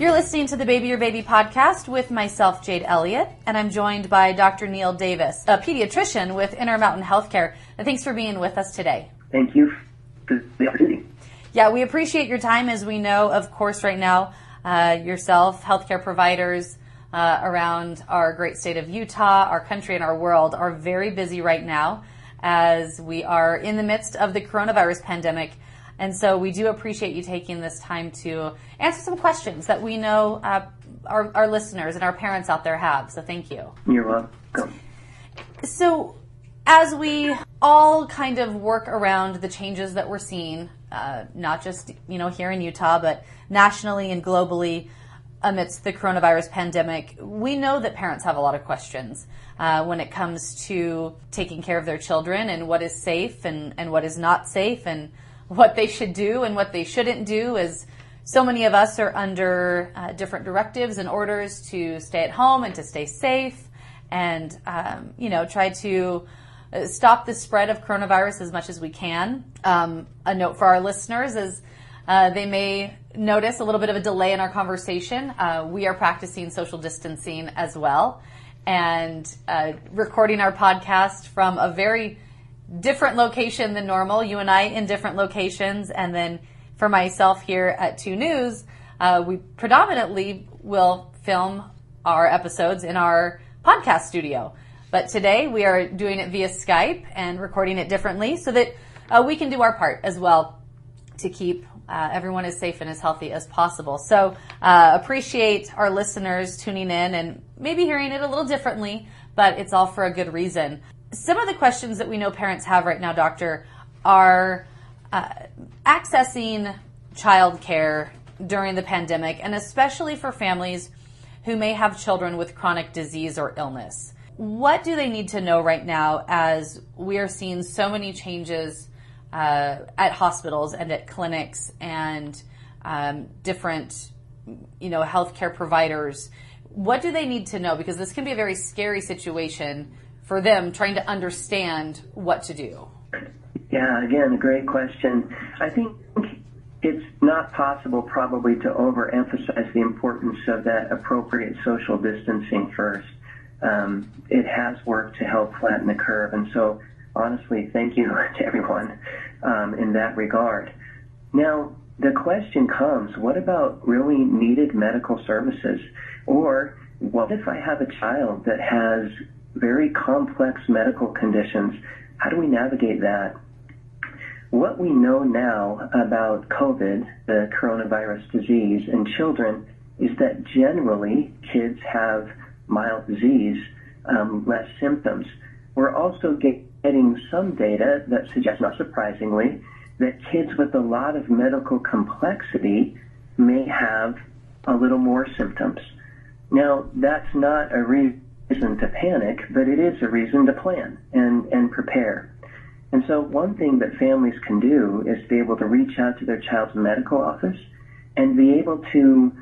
You're listening to the Baby Your Baby podcast with myself, Jade Elliott, and I'm joined by Dr. Neil Davis, a pediatrician with Intermountain Healthcare. And thanks for being with us today. Thank you for the opportunity. Yeah, we appreciate your time. As we know, of course, right now, uh, yourself, healthcare providers uh, around our great state of Utah, our country, and our world are very busy right now as we are in the midst of the coronavirus pandemic. And so we do appreciate you taking this time to answer some questions that we know uh, our, our listeners and our parents out there have. So thank you. You're welcome. So as we all kind of work around the changes that we're seeing, uh, not just you know here in Utah, but nationally and globally amidst the coronavirus pandemic, we know that parents have a lot of questions uh, when it comes to taking care of their children and what is safe and, and what is not safe and what they should do and what they shouldn't do as so many of us are under uh, different directives and orders to stay at home and to stay safe and um, you know try to uh, stop the spread of coronavirus as much as we can. Um, a note for our listeners is uh, they may notice a little bit of a delay in our conversation. Uh, we are practicing social distancing as well and uh, recording our podcast from a very different location than normal. You and I in different locations, and then for myself here at Two News, uh, we predominantly will film our episodes in our podcast studio. But today we are doing it via Skype and recording it differently so that uh, we can do our part as well to keep uh, everyone as safe and as healthy as possible. So uh, appreciate our listeners tuning in and maybe hearing it a little differently, but it's all for a good reason some of the questions that we know parents have right now, doctor, are uh, accessing childcare during the pandemic, and especially for families who may have children with chronic disease or illness. What do they need to know right now as we are seeing so many changes uh, at hospitals and at clinics and um, different, you know, healthcare providers? What do they need to know? Because this can be a very scary situation for them trying to understand what to do? Yeah, again, great question. I think it's not possible probably to overemphasize the importance of that appropriate social distancing first. Um, it has worked to help flatten the curve, and so honestly, thank you to everyone um, in that regard. Now, the question comes, what about really needed medical services? Or what if I have a child that has very complex medical conditions. How do we navigate that? What we know now about COVID, the coronavirus disease, in children is that generally kids have mild disease, um, less symptoms. We're also getting some data that suggests, not surprisingly, that kids with a lot of medical complexity may have a little more symptoms. Now, that's not a reason reason to panic, but it is a reason to plan and, and prepare. And so one thing that families can do is be able to reach out to their child's medical office and be able to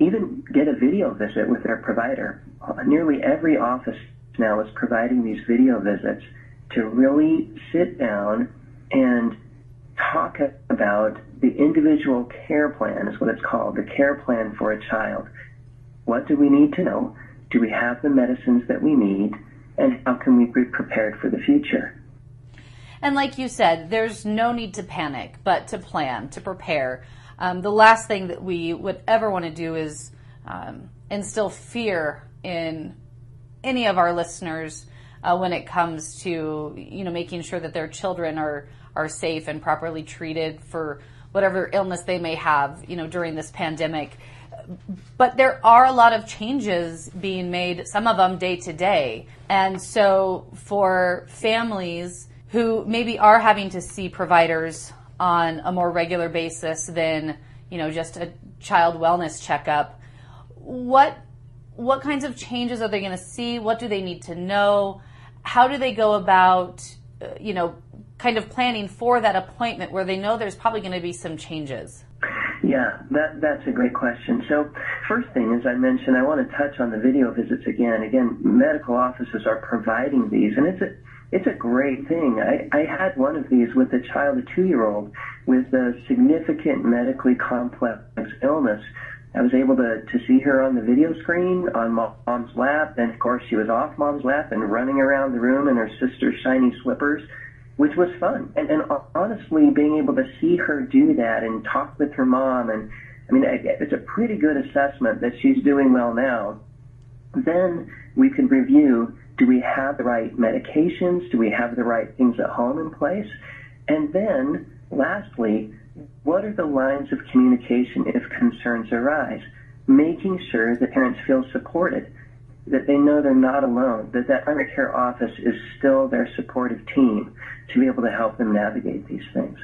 even get a video visit with their provider. Nearly every office now is providing these video visits to really sit down and talk about the individual care plan is what it's called, the care plan for a child. What do we need to know? Do we have the medicines that we need? And how can we be prepared for the future? And like you said, there's no need to panic, but to plan, to prepare. Um, the last thing that we would ever want to do is um, instill fear in any of our listeners uh, when it comes to you know making sure that their children are are safe and properly treated for whatever illness they may have you know during this pandemic but there are a lot of changes being made, some of them day to day. And so for families who maybe are having to see providers on a more regular basis than, you know, just a child wellness checkup, what what kinds of changes are they going to see? What do they need to know? How do they go about, uh, you know, kind of planning for that appointment where they know there's probably going to be some changes? Yeah, that that's a great question. So, first thing, as I mentioned, I want to touch on the video visits again. Again, medical offices are providing these, and it's a it's a great thing. I, I had one of these with a child, a two-year-old, with a significant medically complex illness. I was able to, to see her on the video screen on mom's lap, and of course she was off mom's lap and running around the room in her sister's shiny slippers which was fun. And, and honestly, being able to see her do that and talk with her mom, and I mean, it's a pretty good assessment that she's doing well now. Then we can review do we have the right medications? Do we have the right things at home in place? And then, lastly, what are the lines of communication if concerns arise? Making sure the parents feel supported that they know they're not alone, that that primary care office is still their supportive team to be able to help them navigate these things.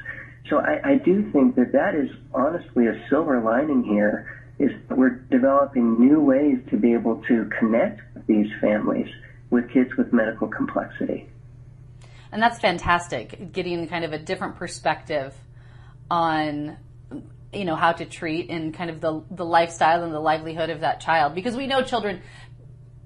So I, I do think that that is honestly a silver lining here is we're developing new ways to be able to connect these families with kids with medical complexity. And that's fantastic, getting kind of a different perspective on you know how to treat and kind of the the lifestyle and the livelihood of that child because we know children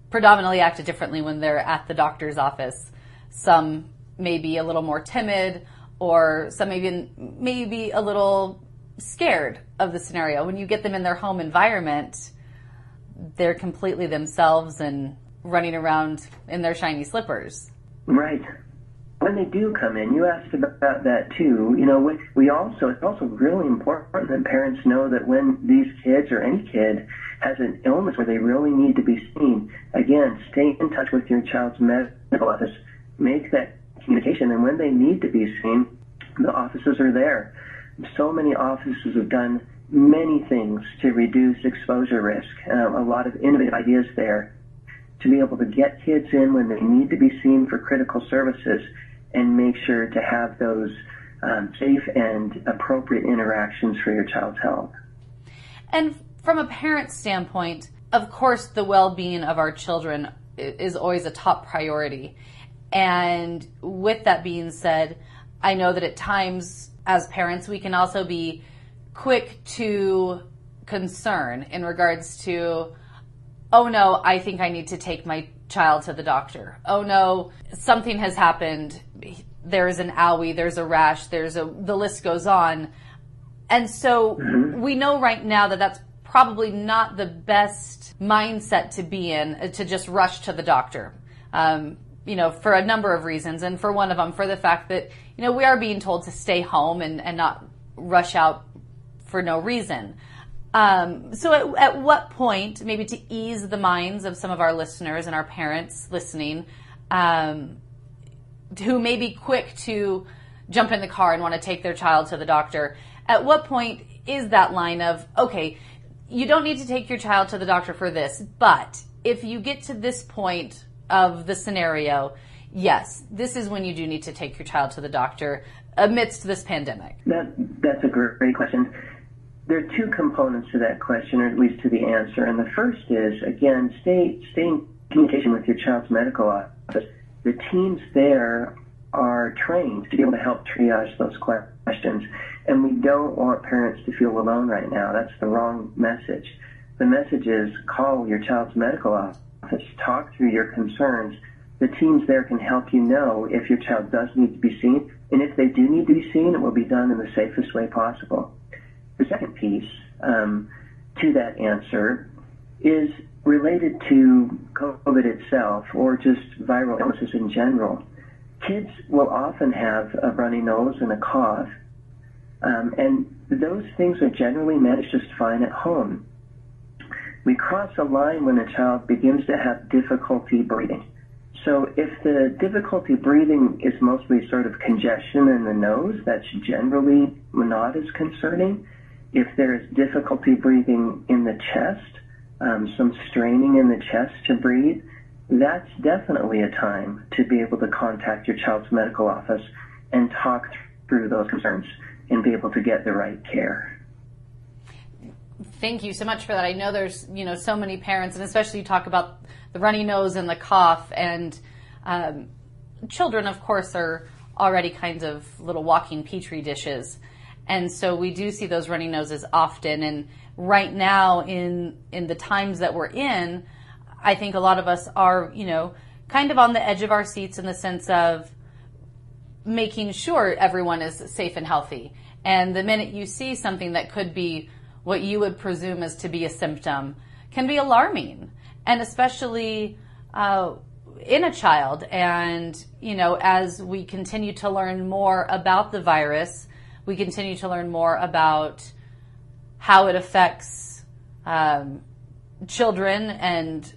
predominantly act differently when they're at the doctor's office. Some may be a little more timid, or some maybe maybe a little scared of the scenario. When you get them in their home environment, they're completely themselves and running around in their shiny slippers. Right. When they do come in, you asked about that too. You know, we also it's also really important that parents know that when these kids or any kid has an illness where they really need to be seen, again, stay in touch with your child's medical office. Make that communication, and when they need to be seen, the offices are there. So many offices have done many things to reduce exposure risk. Um, a lot of innovative ideas there to be able to get kids in when they need to be seen for critical services and make sure to have those um, safe and appropriate interactions for your child's health. And from a parent standpoint, of course, the well being of our children is always a top priority. And with that being said, I know that at times as parents, we can also be quick to concern in regards to, oh no, I think I need to take my child to the doctor. Oh no, something has happened. There's an owie, there's a rash, there's a, the list goes on. And so mm-hmm. we know right now that that's probably not the best mindset to be in uh, to just rush to the doctor. Um, you know, for a number of reasons. And for one of them, for the fact that, you know, we are being told to stay home and, and not rush out for no reason. Um, so at, at, what point, maybe to ease the minds of some of our listeners and our parents listening, um, who may be quick to jump in the car and want to take their child to the doctor, at what point is that line of, okay, you don't need to take your child to the doctor for this, but if you get to this point of the scenario, yes, this is when you do need to take your child to the doctor amidst this pandemic. That, that's a great question. There are two components to that question, or at least to the answer. And the first is, again, stay, stay in communication with your child's medical office. The teams there are trained to be able to help triage those questions. And we don't want parents to feel alone right now. That's the wrong message. The message is call your child's medical office, talk through your concerns. The teams there can help you know if your child does need to be seen. And if they do need to be seen, it will be done in the safest way possible. The second piece um, to that answer is related to COVID itself or just viral illnesses in general. Kids will often have a runny nose and a cough um, and those things are generally managed just fine at home. We cross a line when a child begins to have difficulty breathing. So if the difficulty breathing is mostly sort of congestion in the nose, that's generally not as concerning. If there is difficulty breathing in the chest, um, some straining in the chest to breathe, that's definitely a time to be able to contact your child's medical office and talk through those concerns and be able to get the right care. Thank you so much for that. I know there's, you know, so many parents, and especially you talk about the runny nose and the cough, and um, children, of course, are already kinds of little walking petri dishes. And so we do see those runny noses often. And right now, in in the times that we're in, I think a lot of us are, you know, kind of on the edge of our seats in the sense of making sure everyone is safe and healthy. And the minute you see something that could be what you would presume as to be a symptom, can be alarming, and especially. Uh, in a child. And, you know, as we continue to learn more about the virus, we continue to learn more about how it affects um, children and,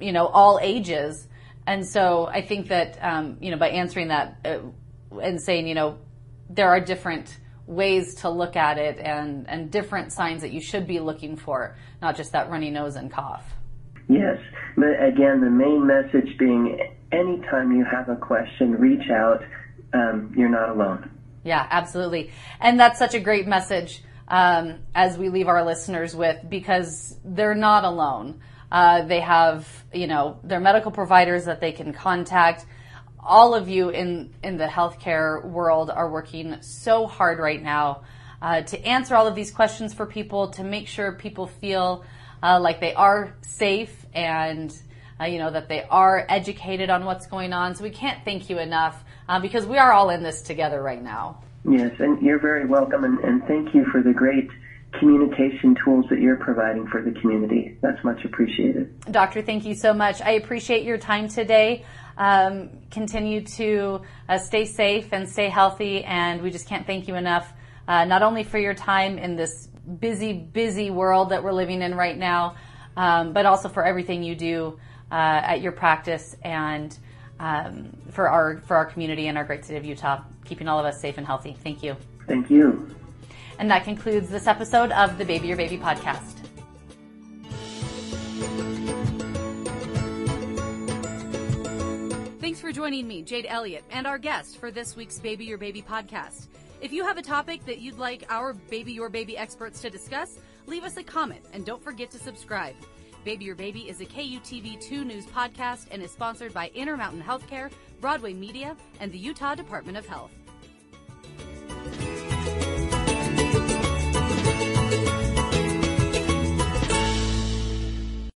you know, all ages. And so I think that, um, you know, by answering that uh, and saying, you know, there are different ways to look at it and, and different signs that you should be looking for, not just that runny nose and cough. Yes, but again, the main message being anytime you have a question, reach out. Um, you're not alone. Yeah, absolutely. And that's such a great message um, as we leave our listeners with because they're not alone. Uh, they have, you know, their medical providers that they can contact. All of you in, in the healthcare world are working so hard right now uh, to answer all of these questions for people, to make sure people feel uh, like they are safe and uh, you know that they are educated on what's going on. So we can't thank you enough uh, because we are all in this together right now. Yes, and you're very welcome, and, and thank you for the great communication tools that you're providing for the community. That's much appreciated. Doctor, thank you so much. I appreciate your time today. Um, continue to uh, stay safe and stay healthy, and we just can't thank you enough, uh, not only for your time in this busy, busy world that we're living in right now, um, but also for everything you do at your practice and um, for our for our community and our great state of Utah, keeping all of us safe and healthy. Thank you. Thank you. And that concludes this episode of the Baby Your Baby podcast. Thanks for joining me, Jade Elliott, and our guest for this week's Baby Your Baby podcast. If you have a topic that you'd like our Baby Your Baby experts to discuss, leave us a comment and don't forget to subscribe. Baby Your Baby is a KUTV2 news podcast and is sponsored by Intermountain Healthcare, Broadway Media, and the Utah Department of Health.